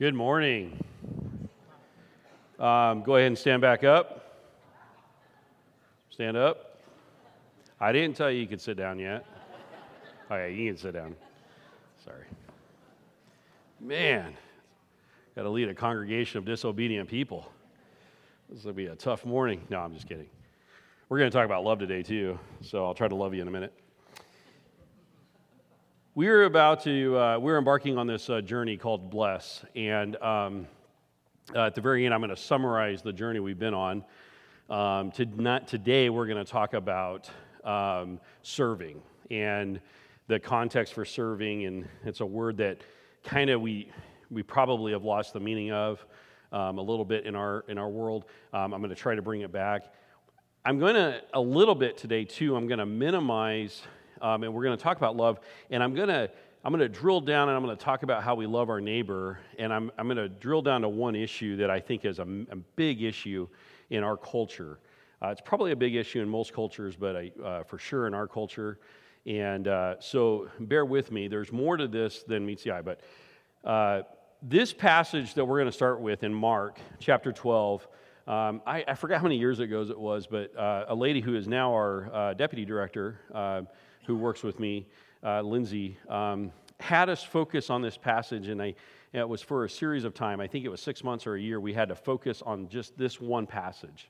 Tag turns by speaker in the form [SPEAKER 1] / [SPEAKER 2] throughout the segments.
[SPEAKER 1] Good morning. Um, go ahead and stand back up. Stand up. I didn't tell you you could sit down yet. Oh, yeah, you can sit down. Sorry. Man, got to lead a congregation of disobedient people. This will be a tough morning. No, I'm just kidding. We're going to talk about love today, too, so I'll try to love you in a minute. We're about to, uh, we're embarking on this uh, journey called Bless. And um, uh, at the very end, I'm going to summarize the journey we've been on. Um, to not, today, we're going to talk about um, serving and the context for serving. And it's a word that kind of we, we probably have lost the meaning of um, a little bit in our, in our world. Um, I'm going to try to bring it back. I'm going to, a little bit today, too, I'm going to minimize um, and we're going to talk about love. And I'm going to I'm going to drill down and I'm going to talk about how we love our neighbor. And I'm, I'm going to drill down to one issue that I think is a, a big issue in our culture. Uh, it's probably a big issue in most cultures, but I, uh, for sure in our culture. And uh, so bear with me. There's more to this than meets the eye. But uh, this passage that we're going to start with in Mark chapter 12, um, I, I, forgot how many years ago it was, but uh, a lady who is now our uh, deputy director who works with me, uh, Lindsay, um, had us focus on this passage, and I, it was for a series of time. I think it was six months or a year. We had to focus on just this one passage.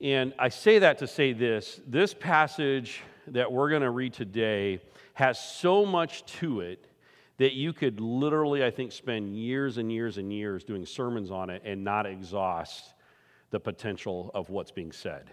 [SPEAKER 1] And I say that to say this this passage that we're going to read today has so much to it that you could literally, I think, spend years and years and years doing sermons on it and not exhaust the potential of what's being said.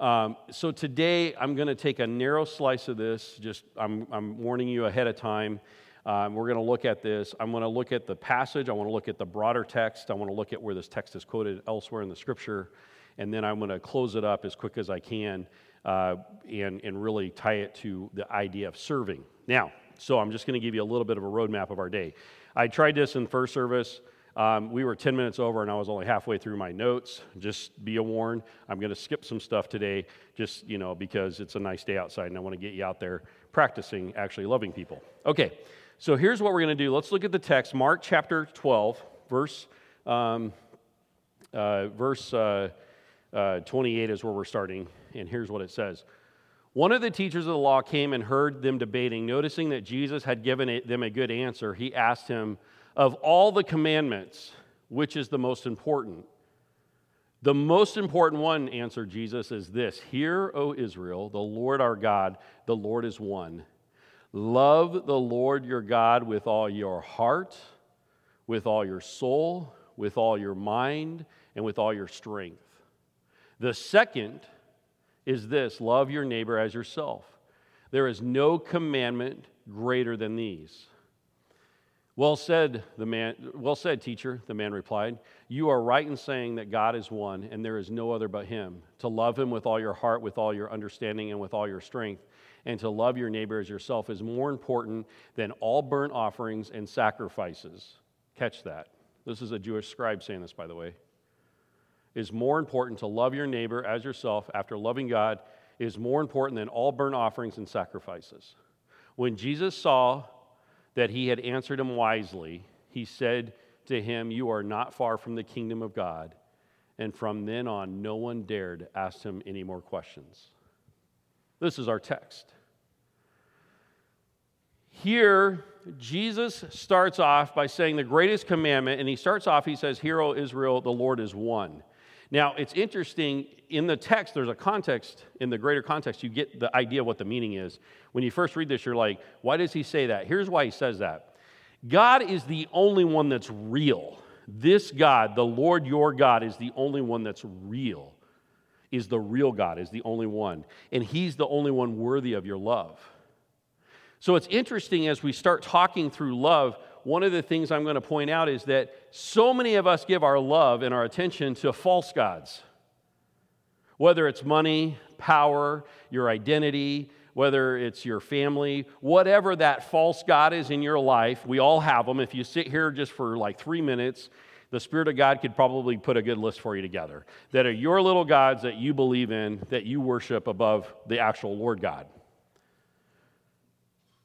[SPEAKER 1] Um, so today I'm going to take a narrow slice of this. Just I'm, I'm warning you ahead of time. Um, we're going to look at this. I'm going to look at the passage. I want to look at the broader text. I want to look at where this text is quoted elsewhere in the scripture. And then I'm going to close it up as quick as I can uh, and, and really tie it to the idea of serving. Now, so I'm just going to give you a little bit of a roadmap of our day. I tried this in first service. Um, we were 10 minutes over and I was only halfway through my notes. Just be a warn. I'm going to skip some stuff today just, you know, because it's a nice day outside and I want to get you out there practicing actually loving people. Okay, so here's what we're going to do. Let's look at the text. Mark chapter 12, verse, um, uh, verse uh, uh, 28 is where we're starting. And here's what it says. One of the teachers of the law came and heard them debating. Noticing that Jesus had given them a good answer, he asked him, of all the commandments, which is the most important? The most important one, answered Jesus, is this Hear, O Israel, the Lord our God, the Lord is one. Love the Lord your God with all your heart, with all your soul, with all your mind, and with all your strength. The second is this love your neighbor as yourself. There is no commandment greater than these. Well said, the man, well said, teacher, the man replied. You are right in saying that God is one and there is no other but him. To love him with all your heart, with all your understanding, and with all your strength, and to love your neighbor as yourself is more important than all burnt offerings and sacrifices. Catch that. This is a Jewish scribe saying this, by the way. Is more important to love your neighbor as yourself after loving God is more important than all burnt offerings and sacrifices. When Jesus saw that he had answered him wisely, he said to him, You are not far from the kingdom of God. And from then on, no one dared ask him any more questions. This is our text. Here, Jesus starts off by saying the greatest commandment, and he starts off, he says, Hear, O Israel, the Lord is one. Now, it's interesting, in the text, there's a context, in the greater context, you get the idea of what the meaning is. When you first read this, you're like, why does he say that? Here's why he says that God is the only one that's real. This God, the Lord your God, is the only one that's real, is the real God, is the only one. And he's the only one worthy of your love. So it's interesting as we start talking through love one of the things I'm going to point out is that so many of us give our love and our attention to false gods. Whether it's money, power, your identity, whether it's your family, whatever that false God is in your life, we all have them. If you sit here just for like three minutes, the Spirit of God could probably put a good list for you together that are your little gods that you believe in, that you worship above the actual Lord God.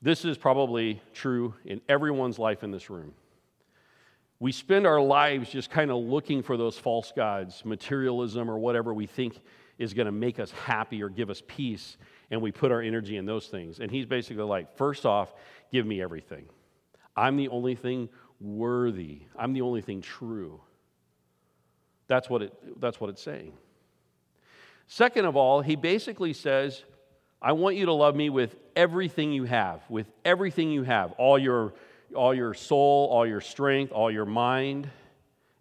[SPEAKER 1] This is probably true in everyone's life in this room. we spend our lives just kind of looking for those false gods, materialism or whatever we think is going to make us happy or give us peace, and we put our energy in those things. And he's basically like, first off, give me everything. I'm the only thing worthy, I'm the only thing true. That's what, it, that's what it's saying. Second of all, he basically says, I want you to love me with everything you have, with everything you have, all your, all your soul, all your strength, all your mind,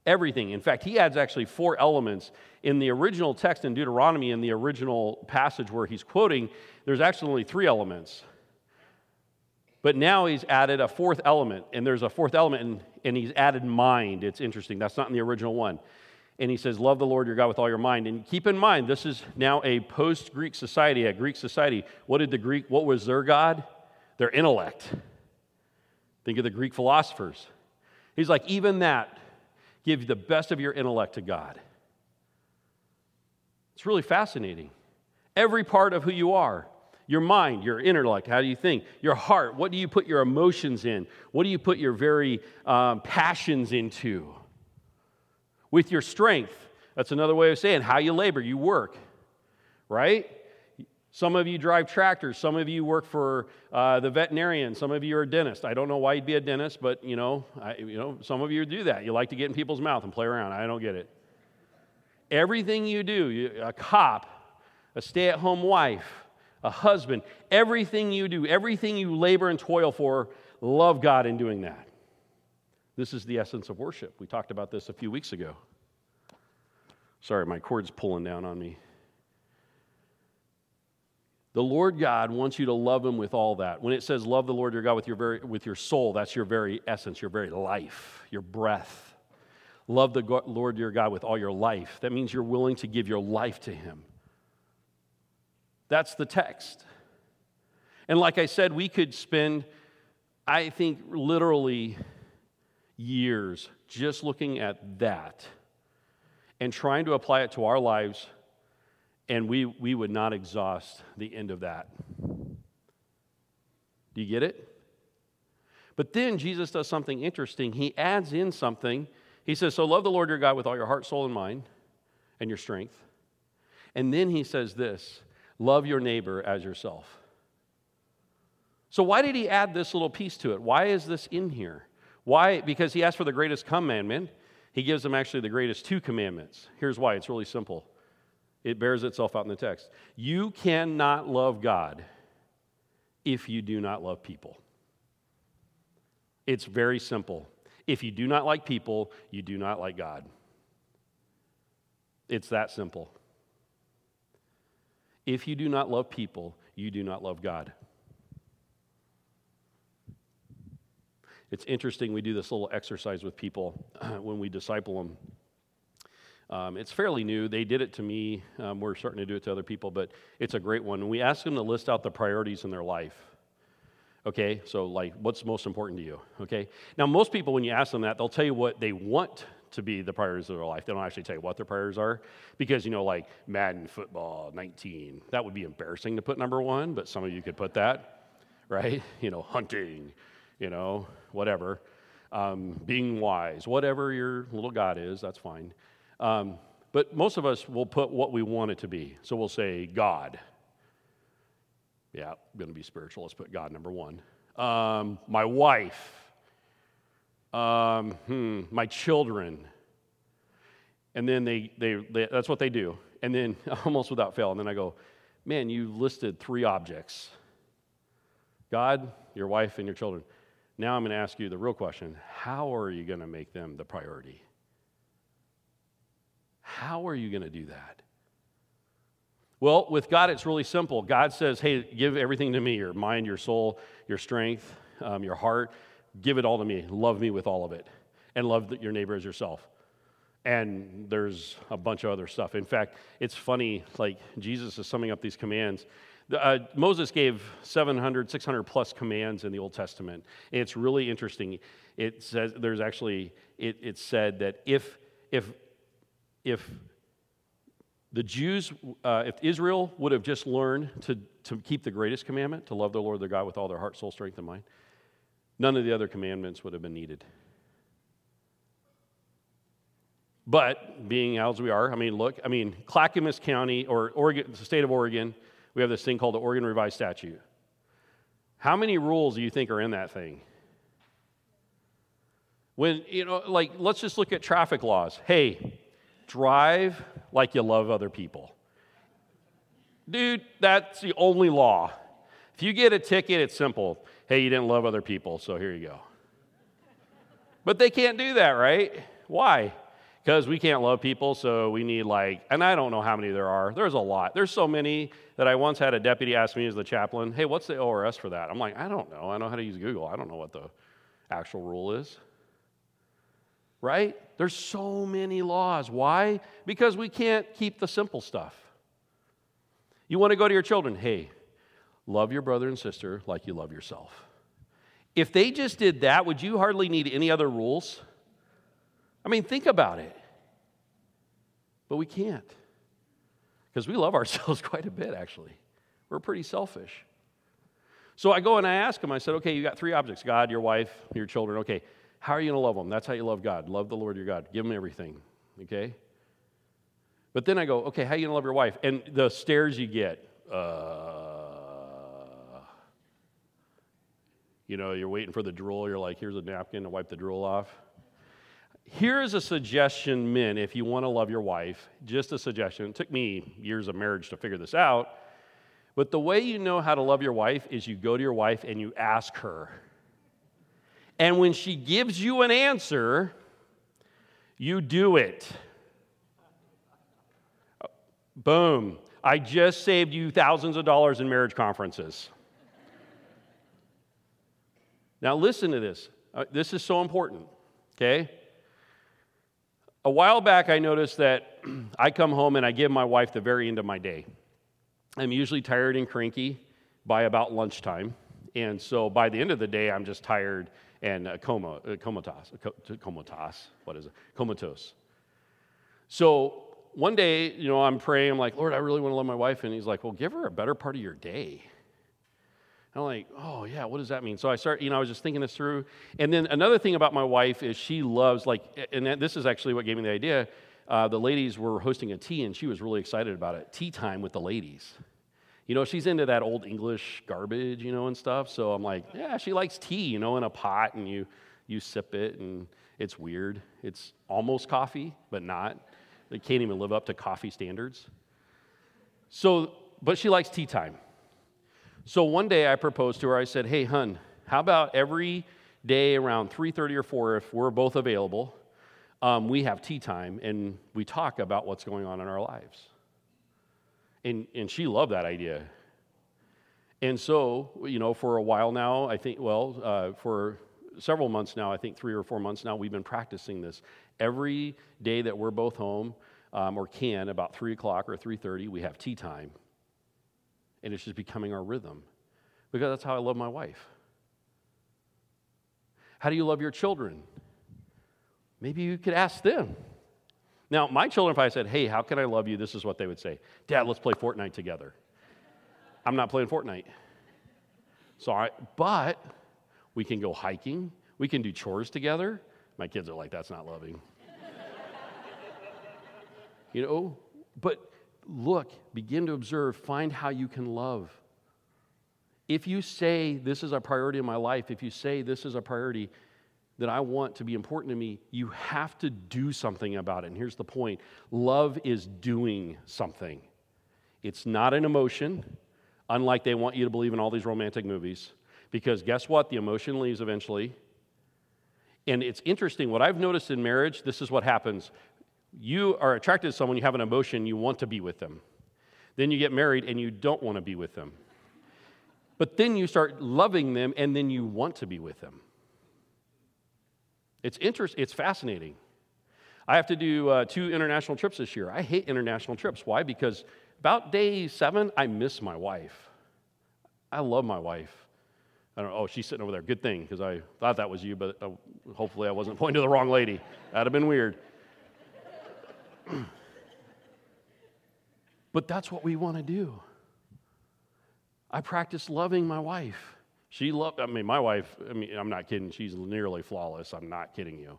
[SPEAKER 1] everything. In fact, he adds actually four elements. In the original text in Deuteronomy, in the original passage where he's quoting, there's actually only three elements. But now he's added a fourth element, and there's a fourth element, and, and he's added mind. It's interesting. That's not in the original one and he says, Love the Lord your God with all your mind. And keep in mind, this is now a post Greek society, a Greek society. What did the Greek, what was their God? Their intellect. Think of the Greek philosophers. He's like, even that, give the best of your intellect to God. It's really fascinating. Every part of who you are your mind, your intellect, how do you think? Your heart, what do you put your emotions in? What do you put your very um, passions into? With your strength. That's another way of saying how you labor, you work, right? Some of you drive tractors. Some of you work for uh, the veterinarian. Some of you are a dentist. I don't know why you'd be a dentist, but you know, I, you know, some of you do that. You like to get in people's mouth and play around. I don't get it. Everything you do, you, a cop, a stay-at-home wife, a husband, everything you do, everything you labor and toil for, love God in doing that. This is the essence of worship. We talked about this a few weeks ago. Sorry, my cord's pulling down on me. The Lord God wants you to love him with all that. When it says love the Lord your God with your very with your soul, that's your very essence, your very life, your breath. Love the Lord your God with all your life. That means you're willing to give your life to him. That's the text. And like I said, we could spend I think literally years just looking at that and trying to apply it to our lives, and we, we would not exhaust the end of that. Do you get it? But then Jesus does something interesting. He adds in something. He says, So love the Lord your God with all your heart, soul, and mind, and your strength. And then he says this love your neighbor as yourself. So, why did he add this little piece to it? Why is this in here? Why? Because he asked for the greatest commandment. He gives them actually the greatest two commandments. Here's why it's really simple. It bears itself out in the text. You cannot love God if you do not love people. It's very simple. If you do not like people, you do not like God. It's that simple. If you do not love people, you do not love God. It's interesting, we do this little exercise with people when we disciple them. Um, it's fairly new. They did it to me. Um, we're starting to do it to other people, but it's a great one. we ask them to list out the priorities in their life. Okay, so like, what's most important to you? Okay, now most people, when you ask them that, they'll tell you what they want to be the priorities of their life. They don't actually tell you what their priorities are because, you know, like Madden football 19, that would be embarrassing to put number one, but some of you could put that, right? You know, hunting, you know, whatever, um, being wise, whatever your little God is, that's fine. Um, but most of us will put what we want it to be. So we'll say God. Yeah, going to be spiritual. Let's put God number one. Um, my wife. Um, hmm, my children. And then they, they, they, that's what they do. And then almost without fail. And then I go, man, you listed three objects God, your wife, and your children. Now I'm going to ask you the real question how are you going to make them the priority? How are you going to do that? Well, with God, it's really simple. God says, hey, give everything to me your mind, your soul, your strength, um, your heart. Give it all to me. Love me with all of it. And love your neighbor as yourself. And there's a bunch of other stuff. In fact, it's funny, like Jesus is summing up these commands. Uh, Moses gave 700, 600 plus commands in the Old Testament. And it's really interesting. It says there's actually it, it said that if if if the Jews, uh, if Israel would have just learned to, to keep the greatest commandment, to love the Lord their God with all their heart, soul, strength, and mind, none of the other commandments would have been needed. But being as we are, I mean, look, I mean, Clackamas County or Oregon, the state of Oregon, we have this thing called the Oregon Revised Statute. How many rules do you think are in that thing? When, you know, like, let's just look at traffic laws. Hey, drive like you love other people. Dude, that's the only law. If you get a ticket, it's simple. Hey, you didn't love other people, so here you go. But they can't do that, right? Why? Because we can't love people, so we need like, and I don't know how many there are. There's a lot. There's so many that I once had a deputy ask me as the chaplain, hey, what's the ORS for that? I'm like, I don't know. I know how to use Google. I don't know what the actual rule is. Right? There's so many laws. Why? Because we can't keep the simple stuff. You want to go to your children, hey, love your brother and sister like you love yourself. If they just did that, would you hardly need any other rules? I mean, think about it. But we can't because we love ourselves quite a bit, actually. We're pretty selfish. So I go and I ask him, I said, okay, you got three objects God, your wife, your children. Okay, how are you going to love them? That's how you love God. Love the Lord your God. Give them everything. Okay? But then I go, okay, how are you going to love your wife? And the stares you get, uh, you know, you're waiting for the drool. You're like, here's a napkin to wipe the drool off. Here's a suggestion, men, if you want to love your wife, just a suggestion. It took me years of marriage to figure this out. But the way you know how to love your wife is you go to your wife and you ask her. And when she gives you an answer, you do it. Boom. I just saved you thousands of dollars in marriage conferences. Now, listen to this. Uh, this is so important, okay? A while back, I noticed that I come home and I give my wife the very end of my day. I'm usually tired and cranky by about lunchtime. And so by the end of the day, I'm just tired and uh, coma, uh, comatose, comatose, what is it? Comatose. So one day, you know, I'm praying, I'm like, Lord, I really want to love my wife. And he's like, well, give her a better part of your day. I'm like, oh, yeah, what does that mean? So I start, you know, I was just thinking this through. And then another thing about my wife is she loves, like, and this is actually what gave me the idea. Uh, the ladies were hosting a tea, and she was really excited about it. Tea time with the ladies. You know, she's into that old English garbage, you know, and stuff. So I'm like, yeah, she likes tea, you know, in a pot, and you, you sip it, and it's weird. It's almost coffee, but not. It can't even live up to coffee standards. So, but she likes tea time. So one day I proposed to her. I said, "Hey, hun, how about every day around 3:30 or 4, if we're both available, um, we have tea time and we talk about what's going on in our lives." And and she loved that idea. And so, you know, for a while now, I think, well, uh, for several months now, I think three or four months now, we've been practicing this. Every day that we're both home, um, or can, about three o'clock or three thirty, we have tea time and it's just becoming our rhythm because that's how I love my wife. How do you love your children? Maybe you could ask them. Now, my children, if I said, hey, how can I love you? This is what they would say Dad, let's play Fortnite together. I'm not playing Fortnite. Sorry, but we can go hiking, we can do chores together. My kids are like, that's not loving. you know, but look, begin to observe, find how you can love. If you say, This is a priority in my life, if you say, This is a priority that I want to be important to me, you have to do something about it. And here's the point love is doing something, it's not an emotion, unlike they want you to believe in all these romantic movies. Because guess what? The emotion leaves eventually. And it's interesting, what I've noticed in marriage, this is what happens you are attracted to someone, you have an emotion, you want to be with them. Then you get married and you don't want to be with them. But then you start loving them and then you want to be with them. It's interesting, it's fascinating. I have to do uh, two international trips this year. I hate international trips. Why? Because about day seven, I miss my wife. I love my wife. I don't know, oh, she's sitting over there. Good thing, because I thought that was you, but uh, hopefully I wasn't pointing to the wrong lady. That'd have been weird. but that's what we want to do. I practice loving my wife. She loved, I mean, my wife, I mean, I'm not kidding, she's nearly flawless. I'm not kidding you.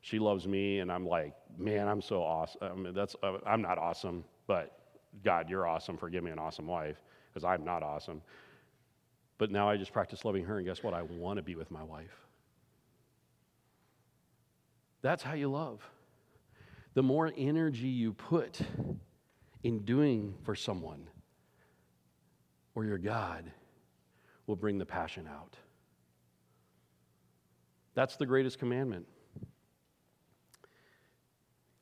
[SPEAKER 1] she loves me, and I'm like, man, I'm so awesome. I mean, that's, uh, I'm not awesome, but God, you're awesome for giving me an awesome wife because I'm not awesome. But now I just practice loving her, and guess what? I want to be with my wife. That's how you love. The more energy you put in doing for someone or your God will bring the passion out. That's the greatest commandment.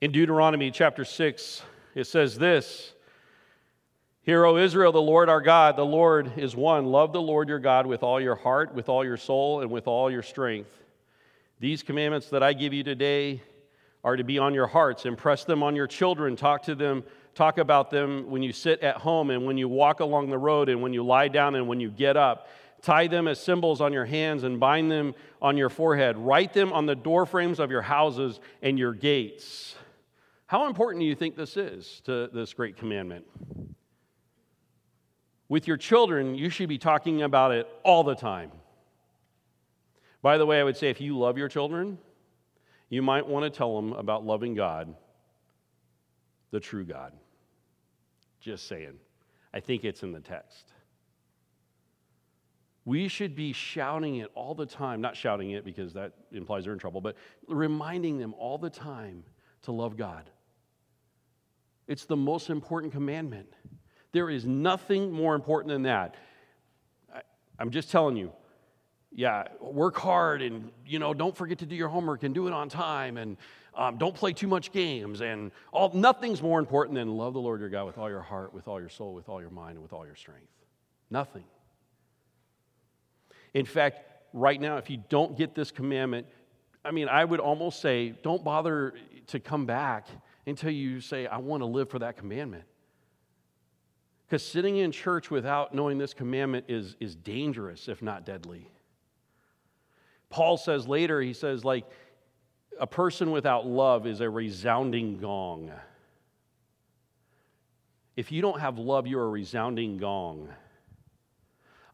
[SPEAKER 1] In Deuteronomy chapter 6, it says this Hear, O Israel, the Lord our God, the Lord is one. Love the Lord your God with all your heart, with all your soul, and with all your strength. These commandments that I give you today are to be on your hearts. Impress them on your children. Talk to them, talk about them when you sit at home and when you walk along the road and when you lie down and when you get up. Tie them as symbols on your hands and bind them on your forehead. Write them on the doorframes of your houses and your gates. How important do you think this is to this great commandment? With your children, you should be talking about it all the time. By the way, I would say if you love your children, you might want to tell them about loving God, the true God. Just saying. I think it's in the text. We should be shouting it all the time, not shouting it because that implies they're in trouble, but reminding them all the time to love God. It's the most important commandment. There is nothing more important than that. I, am just telling you, yeah, work hard and, you know, don't forget to do your homework and do it on time and um, don't play too much games and all, nothing's more important than love the Lord your God with all your heart, with all your soul, with all your mind, and with all your strength. Nothing. In fact, right now, if you don't get this commandment, I mean, I would almost say don't bother to come back until you say, I want to live for that commandment. Because sitting in church without knowing this commandment is, is dangerous, if not deadly. Paul says later, he says, like, a person without love is a resounding gong. If you don't have love, you're a resounding gong.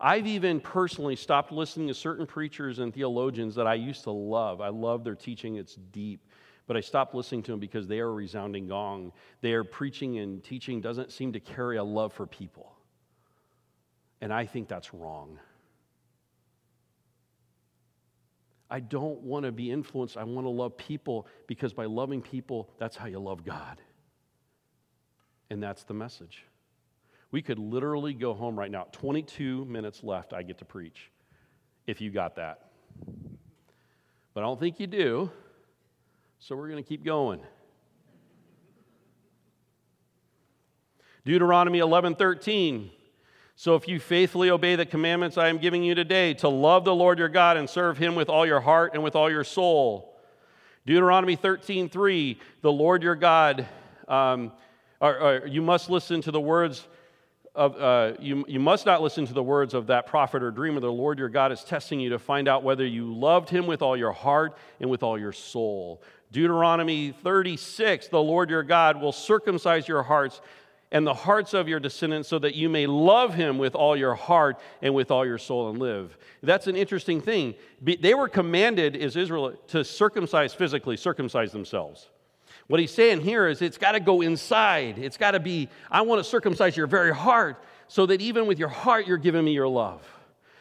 [SPEAKER 1] I've even personally stopped listening to certain preachers and theologians that I used to love. I love their teaching, it's deep. But I stopped listening to them because they are a resounding gong. Their preaching and teaching doesn't seem to carry a love for people. And I think that's wrong. I don't want to be influenced. I want to love people because by loving people, that's how you love God. And that's the message. We could literally go home right now. 22 minutes left, I get to preach, if you got that. But I don't think you do, so we're going to keep going. Deuteronomy 11 13. So if you faithfully obey the commandments I am giving you today, to love the Lord your God and serve him with all your heart and with all your soul. Deuteronomy 13, 3, the Lord your God, um, or, or you must listen to the words of, uh, you, you must not listen to the words of that prophet or dreamer. The Lord your God is testing you to find out whether you loved him with all your heart and with all your soul. Deuteronomy 36, the Lord your God will circumcise your hearts and the hearts of your descendants so that you may love him with all your heart and with all your soul and live. That's an interesting thing. They were commanded as Israel to circumcise physically, circumcise themselves. What he's saying here is it's got to go inside. It's got to be, I want to circumcise your very heart so that even with your heart, you're giving me your love.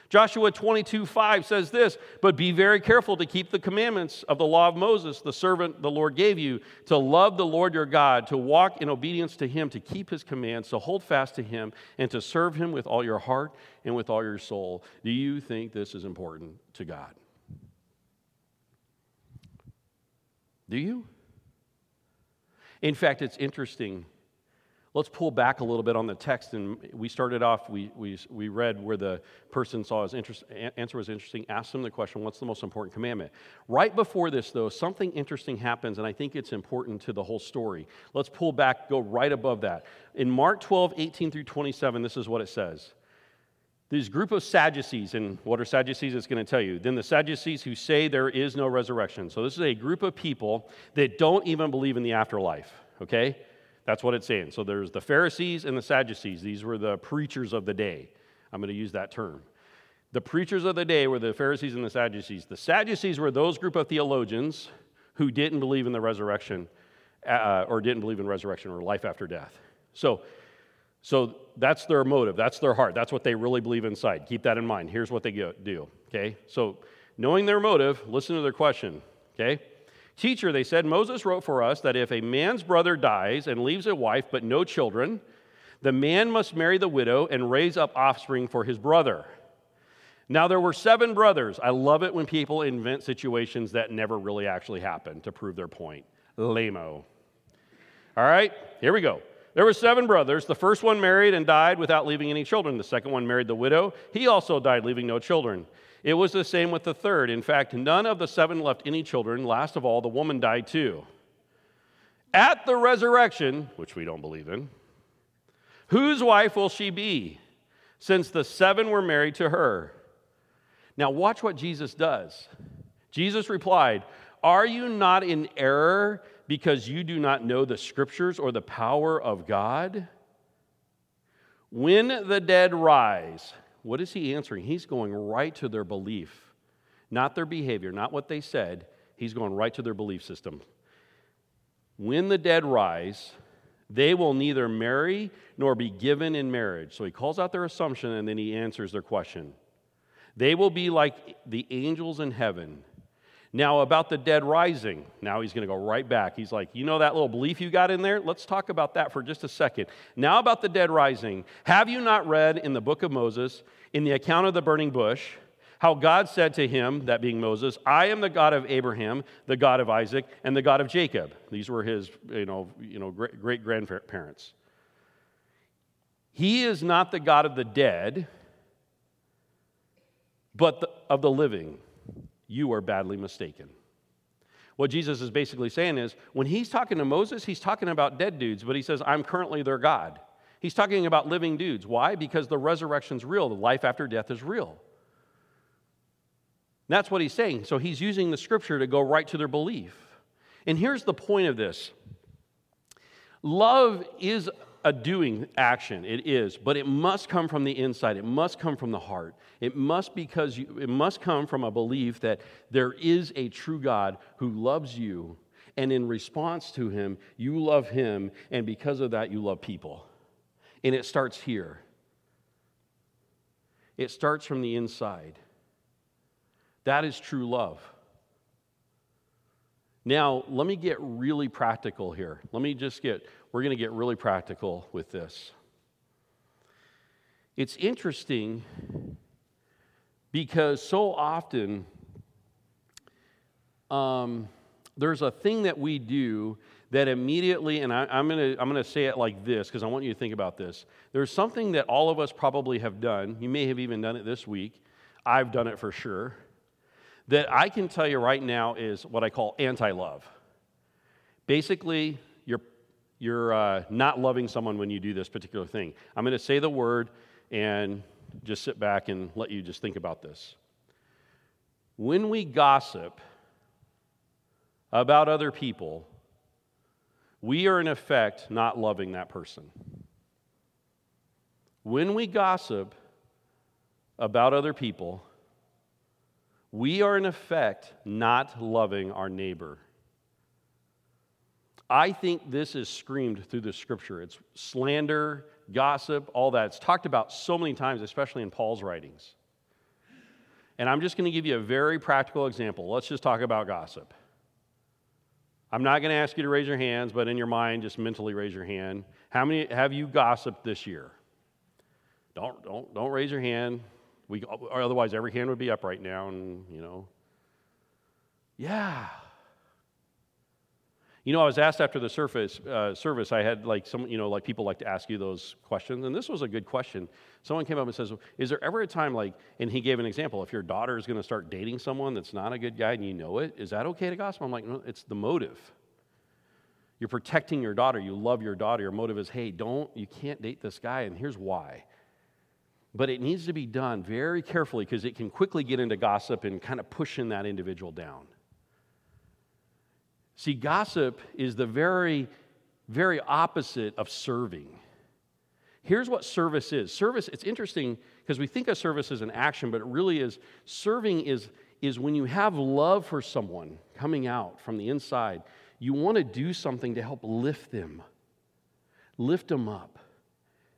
[SPEAKER 1] Joshua 22 5 says this, but be very careful to keep the commandments of the law of Moses, the servant the Lord gave you, to love the Lord your God, to walk in obedience to him, to keep his commands, to hold fast to him, and to serve him with all your heart and with all your soul. Do you think this is important to God? Do you? In fact, it's interesting Let's pull back a little bit on the text. And we started off, we, we, we read where the person saw his interest, answer was interesting, asked him the question, What's the most important commandment? Right before this, though, something interesting happens, and I think it's important to the whole story. Let's pull back, go right above that. In Mark 12, 18 through 27, this is what it says. These group of Sadducees, and what are Sadducees? It's going to tell you. Then the Sadducees who say there is no resurrection. So this is a group of people that don't even believe in the afterlife, okay? That's what it's saying. So there's the Pharisees and the Sadducees. These were the preachers of the day. I'm going to use that term. The preachers of the day were the Pharisees and the Sadducees. The Sadducees were those group of theologians who didn't believe in the resurrection uh, or didn't believe in resurrection or life after death. So, so that's their motive. That's their heart. That's what they really believe inside. Keep that in mind. Here's what they do. Okay? So, knowing their motive, listen to their question. Okay? Teacher, they said, Moses wrote for us that if a man's brother dies and leaves a wife but no children, the man must marry the widow and raise up offspring for his brother. Now, there were seven brothers. I love it when people invent situations that never really actually happened to prove their point. Lamo. All right, here we go. There were seven brothers. The first one married and died without leaving any children. The second one married the widow. He also died, leaving no children. It was the same with the third. In fact, none of the seven left any children. Last of all, the woman died too. At the resurrection, which we don't believe in, whose wife will she be, since the seven were married to her? Now, watch what Jesus does. Jesus replied, Are you not in error because you do not know the scriptures or the power of God? When the dead rise, what is he answering? He's going right to their belief, not their behavior, not what they said. He's going right to their belief system. When the dead rise, they will neither marry nor be given in marriage. So he calls out their assumption and then he answers their question. They will be like the angels in heaven. Now, about the dead rising, now he's going to go right back. He's like, You know that little belief you got in there? Let's talk about that for just a second. Now, about the dead rising. Have you not read in the book of Moses, in the account of the burning bush, how God said to him, that being Moses, I am the God of Abraham, the God of Isaac, and the God of Jacob? These were his you know, you know, great grandparents. He is not the God of the dead, but the, of the living you are badly mistaken. What Jesus is basically saying is when he's talking to Moses, he's talking about dead dudes, but he says, I'm currently their God. He's talking about living dudes. Why? Because the resurrection's real, the life after death is real. That's what he's saying. So he's using the scripture to go right to their belief. And here's the point of this love is a doing action. It is. But it must come from the inside. It must come from the heart. It must because you, it must come from a belief that there is a true god who loves you and in response to him you love him and because of that you love people. And it starts here. It starts from the inside. That is true love. Now, let me get really practical here. Let me just get, we're going to get really practical with this. It's interesting because so often um, there's a thing that we do that immediately, and I, am going to I'm going to say it like this because I want you to think about this. There's something that all of us probably have done. You may have even done it this week. I've done it for sure that I can tell you right now is what I call anti love. Basically, you're, uh, not loving someone when you do this particular thing. I'm going to say the word and just sit back and let you just think about this. When we gossip about other people, we are in effect not loving that person. When we gossip about other people, we are in effect not loving our neighbor. I think this is screamed through the scripture. It's slander, gossip, all that. It's talked about so many times, especially in Paul's writings. And I'm just going to give you a very practical example. Let's just talk about gossip. I'm not going to ask you to raise your hands, but in your mind, just mentally raise your hand. How many have you gossiped this year? Don't, don't, don't raise your hand. We, otherwise, every hand would be up right now, and you know. Yeah. You know, I was asked after the surface, uh, service, I had like some, you know, like people like to ask you those questions, and this was a good question. Someone came up and says, Is there ever a time like, and he gave an example, if your daughter is going to start dating someone that's not a good guy and you know it, is that okay to gossip? I'm like, No, it's the motive. You're protecting your daughter. You love your daughter. Your motive is, hey, don't, you can't date this guy, and here's why. But it needs to be done very carefully because it can quickly get into gossip and kind of pushing that individual down. See, gossip is the very, very opposite of serving. Here's what service is service, it's interesting because we think of service as an action, but it really is serving is, is when you have love for someone coming out from the inside, you want to do something to help lift them, lift them up.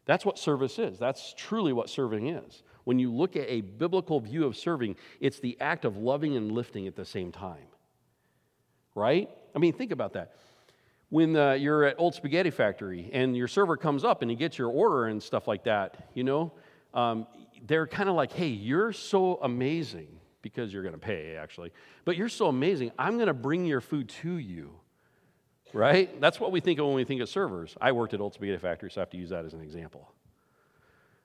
[SPEAKER 1] That's what service is. That's truly what serving is. When you look at a biblical view of serving, it's the act of loving and lifting at the same time. Right? I mean, think about that. When uh, you're at Old Spaghetti Factory and your server comes up and he gets your order and stuff like that, you know, um, they're kind of like, hey, you're so amazing because you're going to pay, actually. But you're so amazing. I'm going to bring your food to you. Right? That's what we think of when we think of servers. I worked at Old Spaghetti Factory, so I have to use that as an example.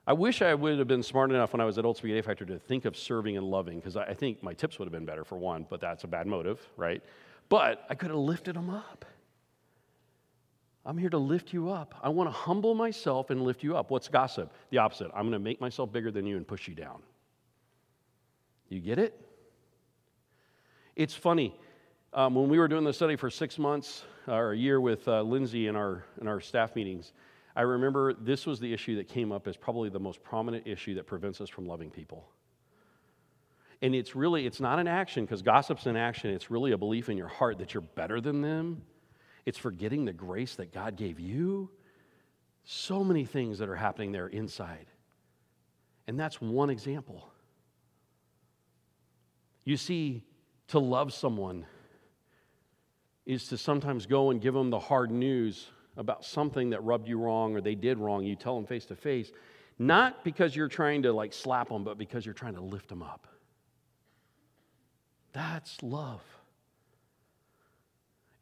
[SPEAKER 1] I wish I would have been smart enough when I was at Old Spaghetti Factory to think of serving and loving, because I think my tips would have been better for one, but that's a bad motive, right? But I could have lifted them up. I'm here to lift you up. I want to humble myself and lift you up. What's gossip? The opposite. I'm going to make myself bigger than you and push you down. You get it? It's funny. Um, when we were doing the study for six months or a year with uh, Lindsay in our, in our staff meetings, I remember this was the issue that came up as probably the most prominent issue that prevents us from loving people. And it's really, it's not an action because gossip's an action. It's really a belief in your heart that you're better than them it's forgetting the grace that God gave you. So many things that are happening there inside. And that's one example. You see, to love someone is to sometimes go and give them the hard news about something that rubbed you wrong or they did wrong. You tell them face to face, not because you're trying to like slap them, but because you're trying to lift them up. That's love.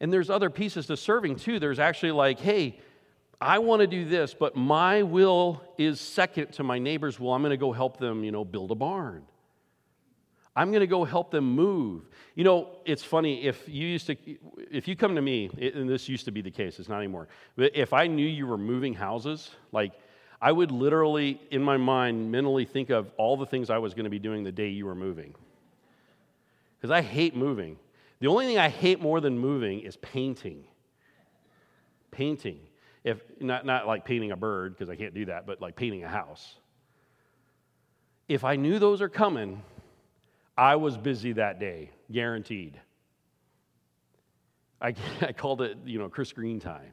[SPEAKER 1] And there's other pieces to serving too. There's actually like, hey, I want to do this, but my will is second to my neighbor's will. I'm going to go help them, you know, build a barn. I'm going to go help them move. You know, it's funny if you used to, if you come to me, and this used to be the case, it's not anymore. But if I knew you were moving houses, like I would literally, in my mind, mentally think of all the things I was going to be doing the day you were moving. Because I hate moving. The only thing I hate more than moving is painting. Painting. If not, not like painting a bird, because I can't do that, but like painting a house. If I knew those are coming, I was busy that day, guaranteed. I, I called it, you know, Chris Green time.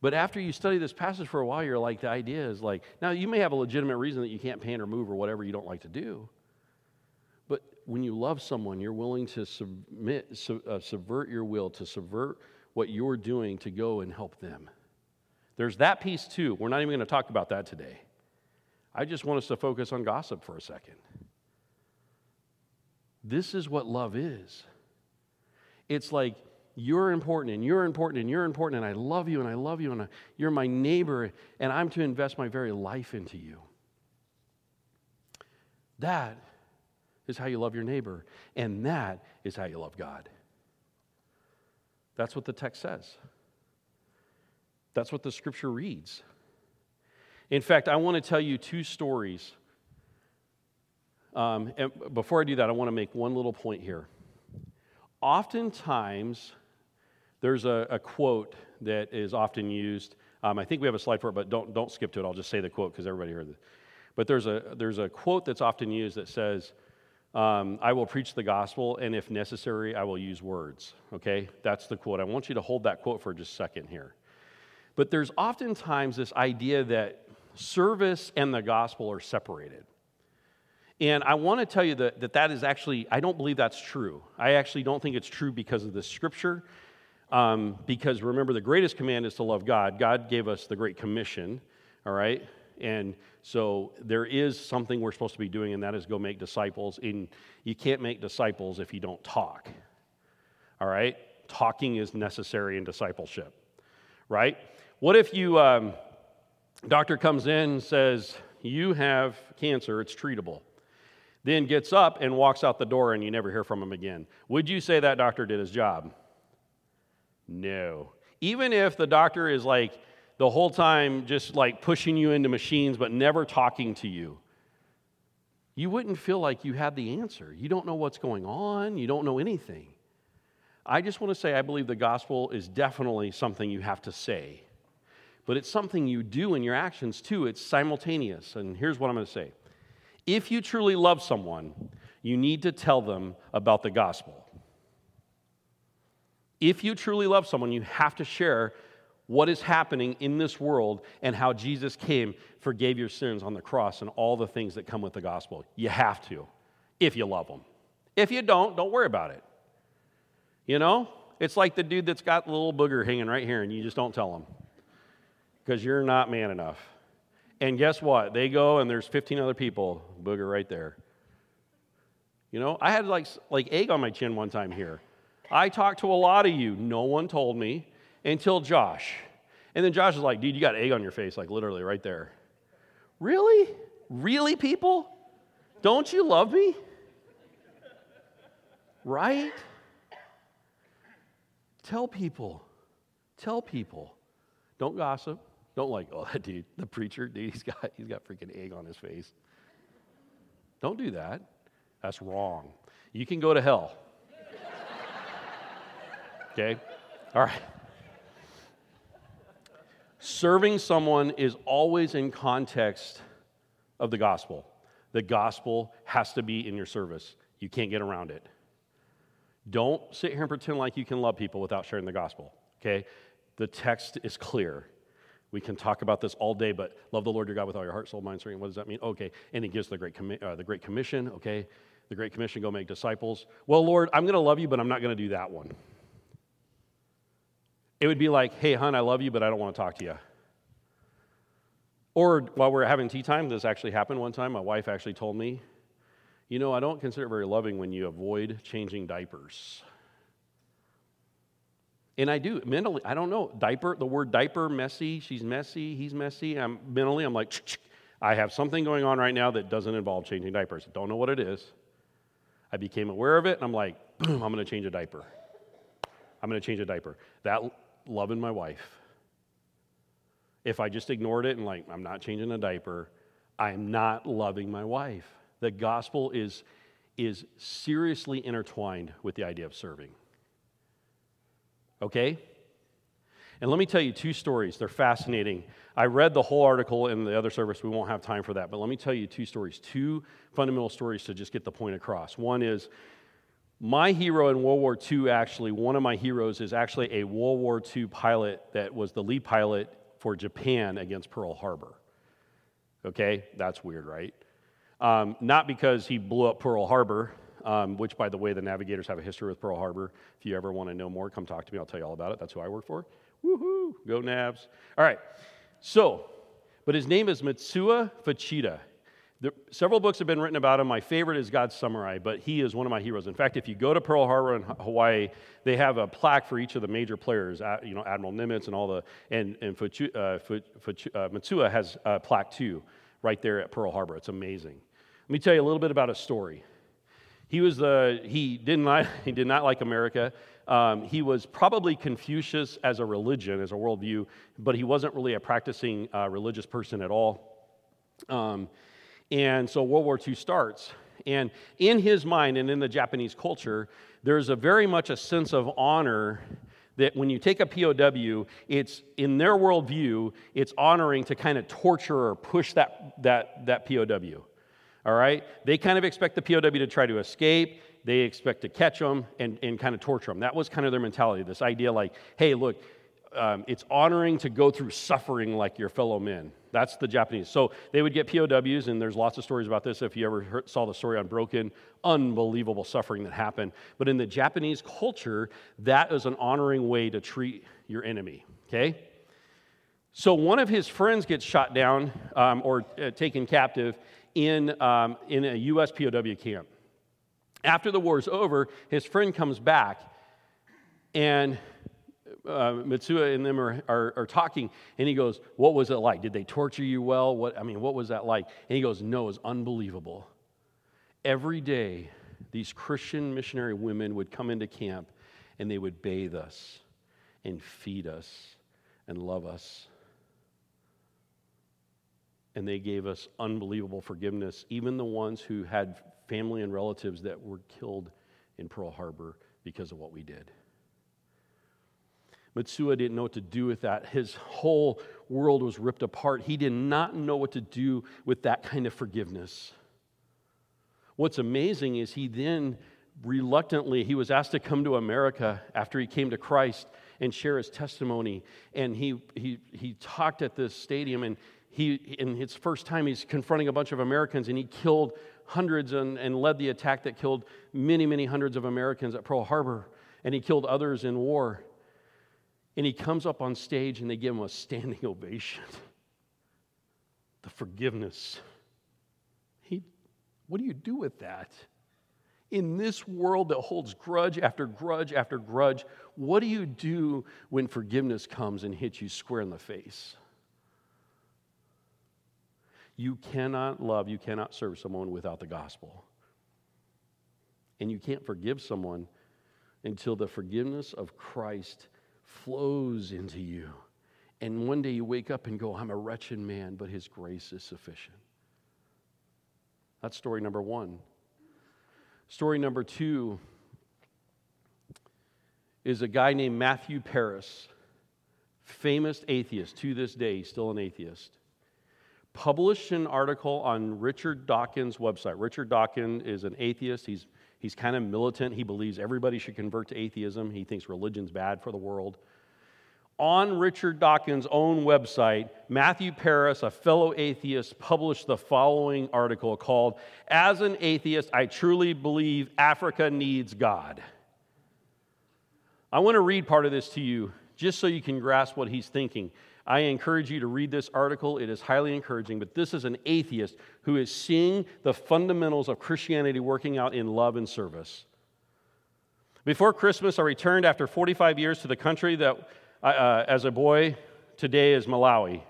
[SPEAKER 1] But after you study this passage for a while, you're like, the idea is like, now you may have a legitimate reason that you can't paint or move or whatever you don't like to do when you love someone, you're willing to submit, su- uh, subvert your will, to subvert what you're doing to go and help them. There's that piece too. We're not even going to talk about that today. I just want us to focus on gossip for a second. This is what love is. It's like you're important and you're important and you're important and I love you and I love you and I, you're my neighbor and I'm to invest my very life into you. That is how you love your neighbor, and that is how you love God. That's what the text says. That's what the scripture reads. In fact, I want to tell you two stories. Um, and before I do that, I want to make one little point here. Oftentimes, there's a, a quote that is often used. Um, I think we have a slide for it, but don't, don't skip to it. I'll just say the quote because everybody heard it. But there's a, there's a quote that's often used that says, um, I will preach the gospel, and if necessary, I will use words. Okay? That's the quote. I want you to hold that quote for just a second here. But there's oftentimes this idea that service and the gospel are separated. And I want to tell you that, that that is actually, I don't believe that's true. I actually don't think it's true because of the scripture. Um, because remember, the greatest command is to love God. God gave us the Great Commission, all right? And so there is something we're supposed to be doing, and that is go make disciples. And you can't make disciples if you don't talk. All right? Talking is necessary in discipleship, right? What if you, um, doctor comes in and says, You have cancer, it's treatable. Then gets up and walks out the door, and you never hear from him again. Would you say that doctor did his job? No. Even if the doctor is like, the whole time just like pushing you into machines but never talking to you, you wouldn't feel like you had the answer. You don't know what's going on, you don't know anything. I just want to say I believe the gospel is definitely something you have to say, but it's something you do in your actions too. It's simultaneous. And here's what I'm going to say if you truly love someone, you need to tell them about the gospel. If you truly love someone, you have to share what is happening in this world and how Jesus came, forgave your sins on the cross, and all the things that come with the gospel. You have to, if you love them. If you don't, don't worry about it. You know, it's like the dude that's got the little booger hanging right here, and you just don't tell him because you're not man enough. And guess what? They go and there's 15 other people, booger right there. You know, I had like, like egg on my chin one time here. I talked to a lot of you. No one told me until Josh. And then Josh is like, dude, you got egg on your face, like literally right there. Really? Really, people? Don't you love me? Right? Tell people. Tell people. Don't gossip. Don't like, oh, that dude, the preacher, dude, he's got, he's got freaking egg on his face. Don't do that. That's wrong. You can go to hell. okay? All right. Serving someone is always in context of the gospel. The gospel has to be in your service. You can't get around it. Don't sit here and pretend like you can love people without sharing the gospel, okay? The text is clear. We can talk about this all day, but love the Lord your God with all your heart, soul, mind, strength. What does that mean? Okay. And he gives the great, commi- uh, the great commission, okay? The great commission, go make disciples. Well, Lord, I'm going to love you, but I'm not going to do that one. It would be like, hey, hon, I love you, but I don't want to talk to you. Or while we're having tea time, this actually happened one time. My wife actually told me, you know, I don't consider it very loving when you avoid changing diapers. And I do mentally, I don't know, diaper, the word diaper, messy, she's messy, he's messy. I'm mentally, I'm like, I have something going on right now that doesn't involve changing diapers. I Don't know what it is. I became aware of it, and I'm like, boom, I'm going to change a diaper. I'm going to change a diaper. That loving my wife. If I just ignored it and like, I'm not changing a diaper, I'm not loving my wife. The gospel is, is seriously intertwined with the idea of serving. Okay? And let me tell you two stories. They're fascinating. I read the whole article in the other service. We won't have time for that. But let me tell you two stories, two fundamental stories to just get the point across. One is my hero in World War II, actually, one of my heroes is actually a World War II pilot that was the lead pilot for Japan against Pearl Harbor. Okay? That's weird, right? Um, not because he blew up Pearl Harbor, um, which, by the way, the navigators have a history with Pearl Harbor. If you ever want to know more, come talk to me. I'll tell you all about it. That's who I work for. Woohoo! Go Navs. All right. So, but his name is Mitsuo Fuchida. The, several books have been written about him. My favorite is God's Samurai, but he is one of my heroes. In fact, if you go to Pearl Harbor in Hawaii, they have a plaque for each of the major players. You know, Admiral Nimitz and all the, and, and Fuchu, uh, Fuchu, uh, Mitsuo has a plaque too, right there at Pearl Harbor. It's amazing. Let me tell you a little bit about his story. He was the, he did not, he did not like America. Um, he was probably Confucius as a religion, as a worldview, but he wasn't really a practicing uh, religious person at all. Um, and so World War II starts. And in his mind and in the Japanese culture, there's a very much a sense of honor that when you take a POW, it's in their worldview, it's honoring to kind of torture or push that, that, that POW. All right? They kind of expect the POW to try to escape. They expect to catch them and, and kind of torture them. That was kind of their mentality. This idea, like, hey, look, um, it's honoring to go through suffering like your fellow men. That's the Japanese. So they would get POWs, and there's lots of stories about this. If you ever heard, saw the story Unbroken, unbelievable suffering that happened. But in the Japanese culture, that is an honoring way to treat your enemy. Okay? So one of his friends gets shot down um, or uh, taken captive in, um, in a U.S. POW camp. After the war is over, his friend comes back, and uh, and them are, are, are, talking, and he goes, What was it like? Did they torture you well? What, I mean, what was that like? And he goes, No, it was unbelievable. Every day, these Christian missionary women would come into camp and they would bathe us and feed us and love us. And they gave us unbelievable forgiveness, even the ones who had family and relatives that were killed in Pearl Harbor because of what we did. Mitsuo didn't know what to do with that. His whole world was ripped apart. He did not know what to do with that kind of forgiveness. What's amazing is he then reluctantly, he was asked to come to America after he came to Christ and share his testimony. And he, he, he talked at this stadium, and he, in his first time, he's confronting a bunch of Americans, and he killed hundreds and, and led the attack that killed many, many hundreds of Americans at Pearl Harbor, and he killed others in war. And he comes up on stage, and they give him a standing ovation. The forgiveness. He, what do you do with that? in this world that holds grudge after grudge after grudge, what do you do when forgiveness comes and hits you square in the face? You cannot love, you cannot serve someone without the gospel. And you can't forgive someone until the forgiveness of Christ flows into you. And one day you wake up and go, I'm a wretched man, but his grace is sufficient. That's story number one. Story number two is a guy named Matthew Parris, famous atheist to this day, still an atheist, published an article on Richard Dawkins' website. Richard Dawkins is an atheist. He's, he's kind of militant. He believes everybody should convert to atheism. He thinks religion's bad for the world on Richard Dawkins' own website, Matthew Parris, a fellow atheist, published the following article called, As an Atheist, I Truly Believe Africa Needs God. I want to read part of this to you just so you can grasp what he's thinking. I encourage you to read this article. It is highly encouraging, but this is an atheist who is seeing the fundamentals of Christianity working out in love and service. Before Christmas, I returned after 45 years to the country that uh, as a boy today is Malawi.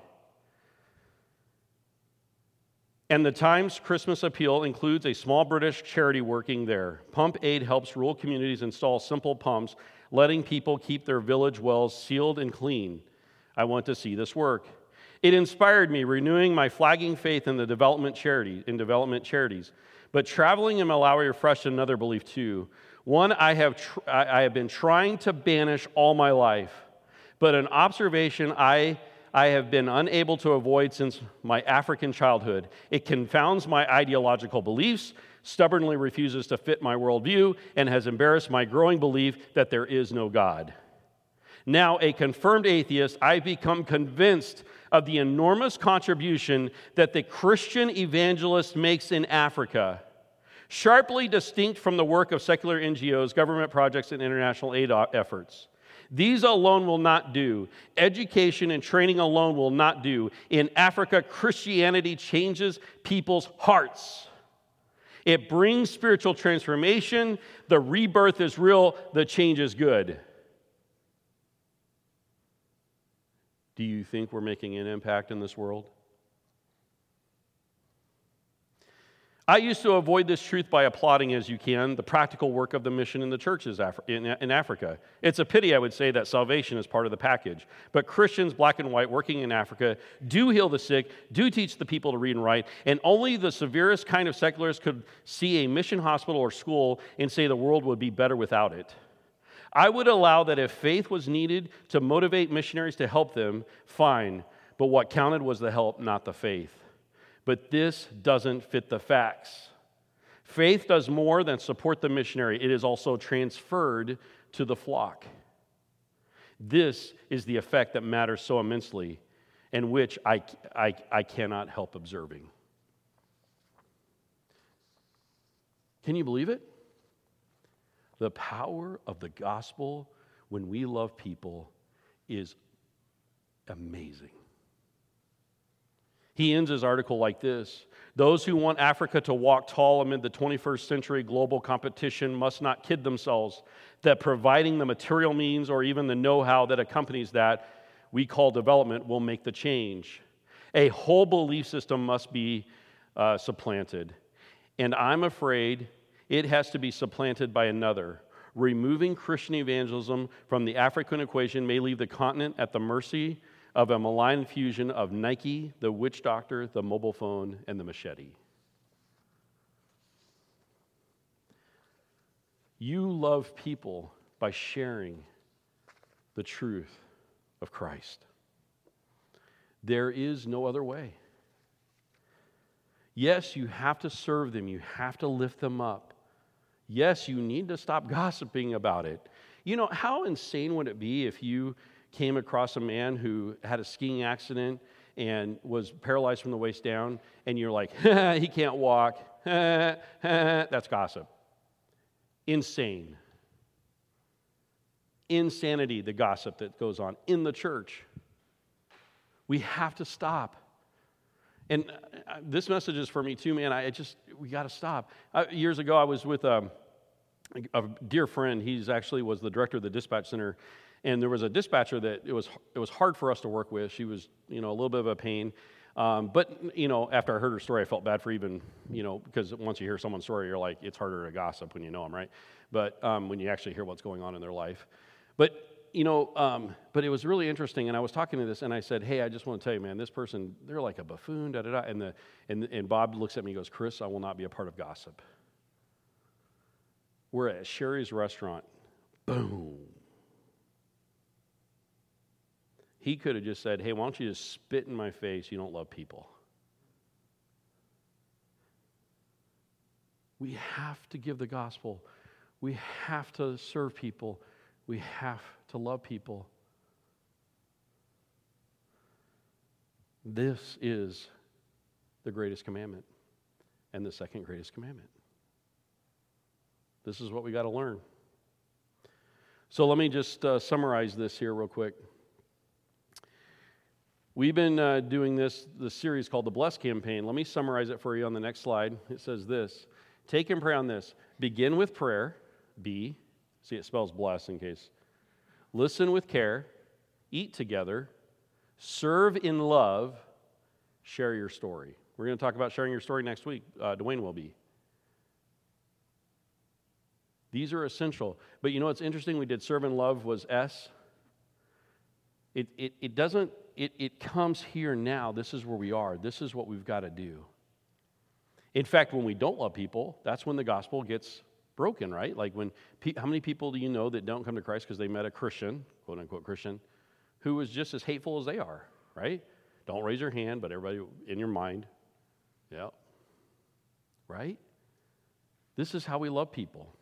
[SPEAKER 1] And the Times Christmas appeal includes a small British charity working there. Pump Aid helps rural communities install simple pumps, letting people keep their village wells sealed and clean. I want to see this work. It inspired me, renewing my flagging faith in the development charity, in development charities. But traveling in Malawi refreshed another belief too. One I have, tr- I have been trying to banish all my life but an observation I, I have been unable to avoid since my African childhood. It confounds my ideological beliefs, stubbornly refuses to fit my worldview, and has embarrassed my growing belief that there is no God. Now, a confirmed atheist, I've become convinced of the enormous contribution that the Christian evangelist makes in Africa, sharply distinct from the work of secular NGOs, government projects, and international aid uh, efforts. These alone will not do. Education and training alone will not do. In Africa, Christianity changes people's hearts. It brings spiritual transformation. The rebirth is real, the change is good. Do you think we're making an impact in this world? I used to avoid this truth by applauding, as you can, the practical work of the mission in the churches in Africa. It's a pity, I would say, that salvation is part of the package. But Christians, black and white, working in Africa, do heal the sick, do teach the people to read and write, and only the severest kind of secularists could see a mission hospital or school and say the world would be better without it. I would allow that if faith was needed to motivate missionaries to help them, fine, but what counted was the help, not the faith. But this doesn't fit the facts. Faith does more than support the missionary, it is also transferred to the flock. This is the effect that matters so immensely and which I, I, I cannot help observing. Can you believe it? The power of the gospel when we love people is amazing. He ends his article like this Those who want Africa to walk tall amid the 21st century global competition must not kid themselves that providing the material means or even the know how that accompanies that we call development will make the change. A whole belief system must be uh, supplanted. And I'm afraid it has to be supplanted by another. Removing Christian evangelism from the African equation may leave the continent at the mercy of a malign fusion of Nike, the witch doctor, the mobile phone, and the machete. You love people by sharing the truth of Christ. There is no other way. Yes, you have to serve them, you have to lift them up. Yes, you need to stop gossiping about it. You know, how insane would it be if you came across a man who had a skiing accident and was paralyzed from the waist down, and you're like, he can't walk. That's gossip. Insane. Insanity, the gossip that goes on in the church. We have to stop. And uh, this message is for me too, man. I just, we got to stop. Uh, years ago, I was with um, a dear friend. He's actually was the director of the dispatch center. And there was a dispatcher that it was, it was hard for us to work with. She was, you know, a little bit of a pain. Um, but, you know, after I heard her story, I felt bad for even, you know, because once you hear someone's story, you're like, it's harder to gossip when you know them, right? But um, when you actually hear what's going on in their life. But you know, um, but it was really interesting. And I was talking to this, and I said, "Hey, I just want to tell you, man, this person, they're like a buffoon." Da da da. And the and and Bob looks at me, and goes, "Chris, I will not be a part of gossip." We're at Sherry's restaurant. Boom. He could have just said, "Hey, why don't you just spit in my face? You don't love people." We have to give the gospel. We have to serve people. We have to love people. This is the greatest commandment and the second greatest commandment. This is what we got to learn. So let me just uh, summarize this here real quick. We've been uh, doing this, this series called the Bless Campaign. Let me summarize it for you on the next slide. It says this Take and pray on this. Begin with prayer, B. See, it spells bless in case listen with care, eat together, serve in love, share your story. We're going to talk about sharing your story next week. Uh, Dwayne will be. These are essential. But you know what's interesting? We did serve in love was S. It, it, it doesn't, it, it comes here now. This is where we are. This is what we've got to do. In fact, when we don't love people, that's when the gospel gets broken, right? Like when, how many people do you know that don't come to Christ because they met a Christian, quote unquote Christian, who was just as hateful as they are, right? Don't raise your hand, but everybody in your mind, yeah, right? This is how we love people.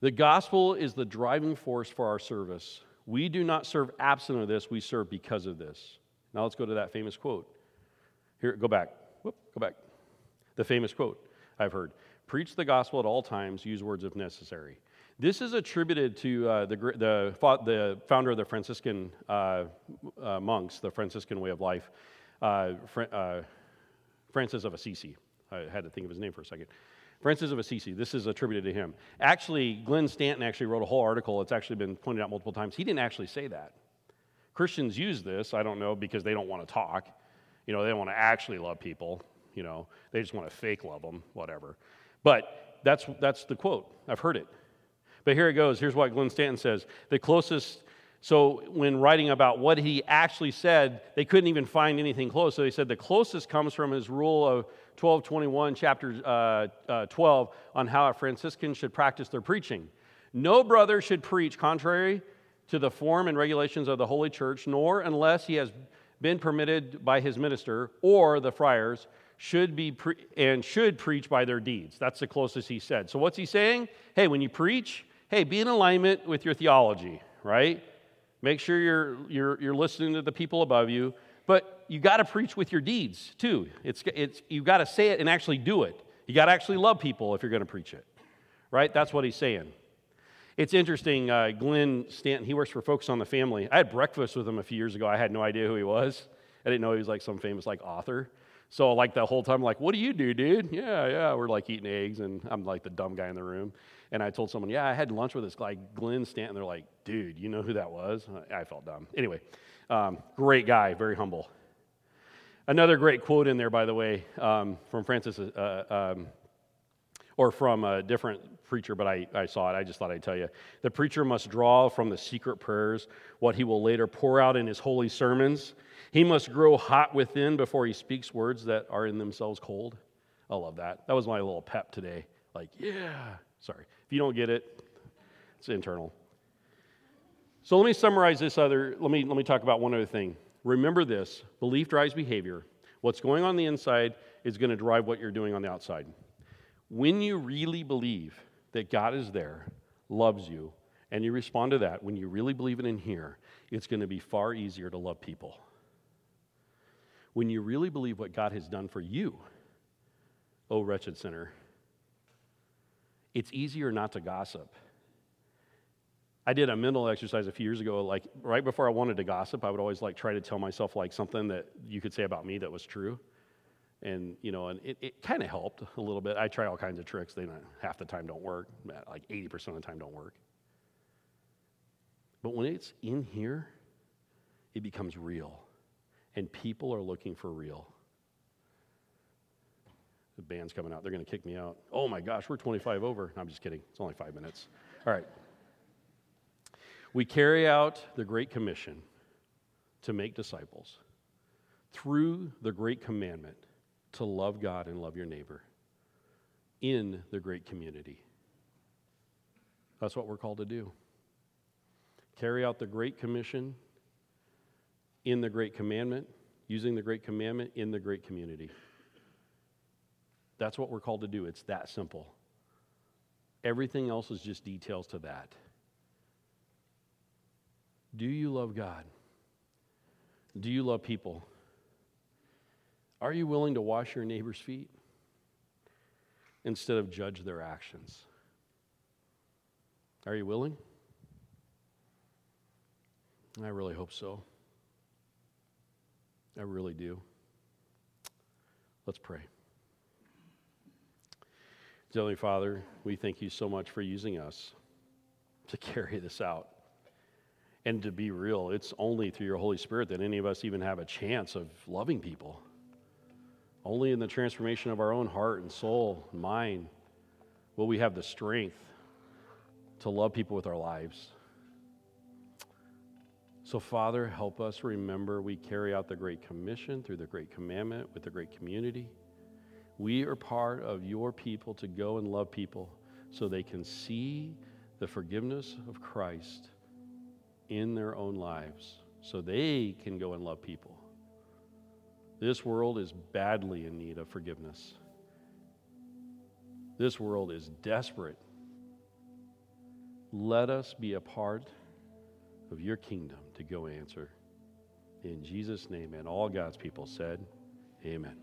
[SPEAKER 1] The gospel is the driving force for our service. We do not serve absent of this, we serve because of this. Now let's go to that famous quote. Here, go back. Whoop, go back. The famous quote I've heard Preach the gospel at all times, use words if necessary. This is attributed to uh, the, the, the, founder of the Franciscan uh, uh, monks, the Franciscan way of life, uh, uh, Francis of Assisi. I had to think of his name for a second. Francis of Assisi, this is attributed to him. Actually, Glenn Stanton actually wrote a whole article. It's actually been pointed out multiple times. He didn't actually say that. Christians use this, I don't know, because they don't want to talk. You know, they don't want to actually love people. You know, they just want to fake love them, whatever. But that's, that's the quote. I've heard it. But here it goes. Here's what Glenn Stanton says. The closest, so when writing about what he actually said, they couldn't even find anything close. So he said the closest comes from his rule of 1221, chapter uh, uh, 12, on how a Franciscan should practice their preaching. No brother should preach contrary to the form and regulations of the Holy Church, nor unless he has been permitted by his minister or the friars should be pre- and should preach by their deeds. That's the closest he said. So what's he saying? Hey, when you preach, hey, be in alignment with your theology, right? Make sure you're you're you're listening to the people above you, but you got to preach with your deeds too. It's it's you got to say it and actually do it. You got to actually love people if you're going to preach it, right? That's what he's saying. It's interesting. Uh, Glenn Stanton, he works for Focus on the Family. I had breakfast with him a few years ago. I had no idea who he was. I didn't know he was like some famous like author. So like the whole time, I'm like, what do you do, dude? Yeah, yeah. We're like eating eggs, and I'm like the dumb guy in the room. And I told someone, yeah, I had lunch with this guy, Glenn Stanton. They're like, dude, you know who that was? I felt dumb. Anyway, um, great guy, very humble. Another great quote in there, by the way, um, from Francis, uh, um, or from a different preacher, but I, I saw it. I just thought I'd tell you. The preacher must draw from the secret prayers what he will later pour out in his holy sermons he must grow hot within before he speaks words that are in themselves cold. I love that. That was my little pep today. Like, yeah. Sorry. If you don't get it, it's internal. So let me summarize this other, let me, let me talk about one other thing. Remember this belief drives behavior. What's going on the inside is going to drive what you're doing on the outside. When you really believe that God is there, loves you, and you respond to that, when you really believe it in here, it's going to be far easier to love people. When you really believe what God has done for you, oh wretched sinner, it's easier not to gossip. I did a mental exercise a few years ago. Like right before I wanted to gossip, I would always like try to tell myself like something that you could say about me that was true, and you know, and it, it kind of helped a little bit. I try all kinds of tricks. They not, half the time don't work. Like eighty percent of the time don't work. But when it's in here, it becomes real, and people are looking for real. The band's coming out. They're going to kick me out. Oh my gosh, we're 25 over. I'm just kidding. It's only five minutes. All right. We carry out the Great Commission to make disciples through the Great Commandment to love God and love your neighbor in the great community. That's what we're called to do. Carry out the Great Commission in the Great Commandment, using the Great Commandment in the great community. That's what we're called to do. It's that simple. Everything else is just details to that. Do you love God? Do you love people? Are you willing to wash your neighbor's feet instead of judge their actions? Are you willing? I really hope so. I really do. Let's pray. Heavenly Father, we thank you so much for using us to carry this out. And to be real, it's only through your Holy Spirit that any of us even have a chance of loving people. Only in the transformation of our own heart and soul and mind will we have the strength to love people with our lives. So, Father, help us remember we carry out the Great Commission through the Great Commandment with the great community. We are part of your people to go and love people so they can see the forgiveness of Christ in their own lives so they can go and love people. This world is badly in need of forgiveness. This world is desperate. Let us be a part of your kingdom to go answer. In Jesus' name, and all God's people said, Amen.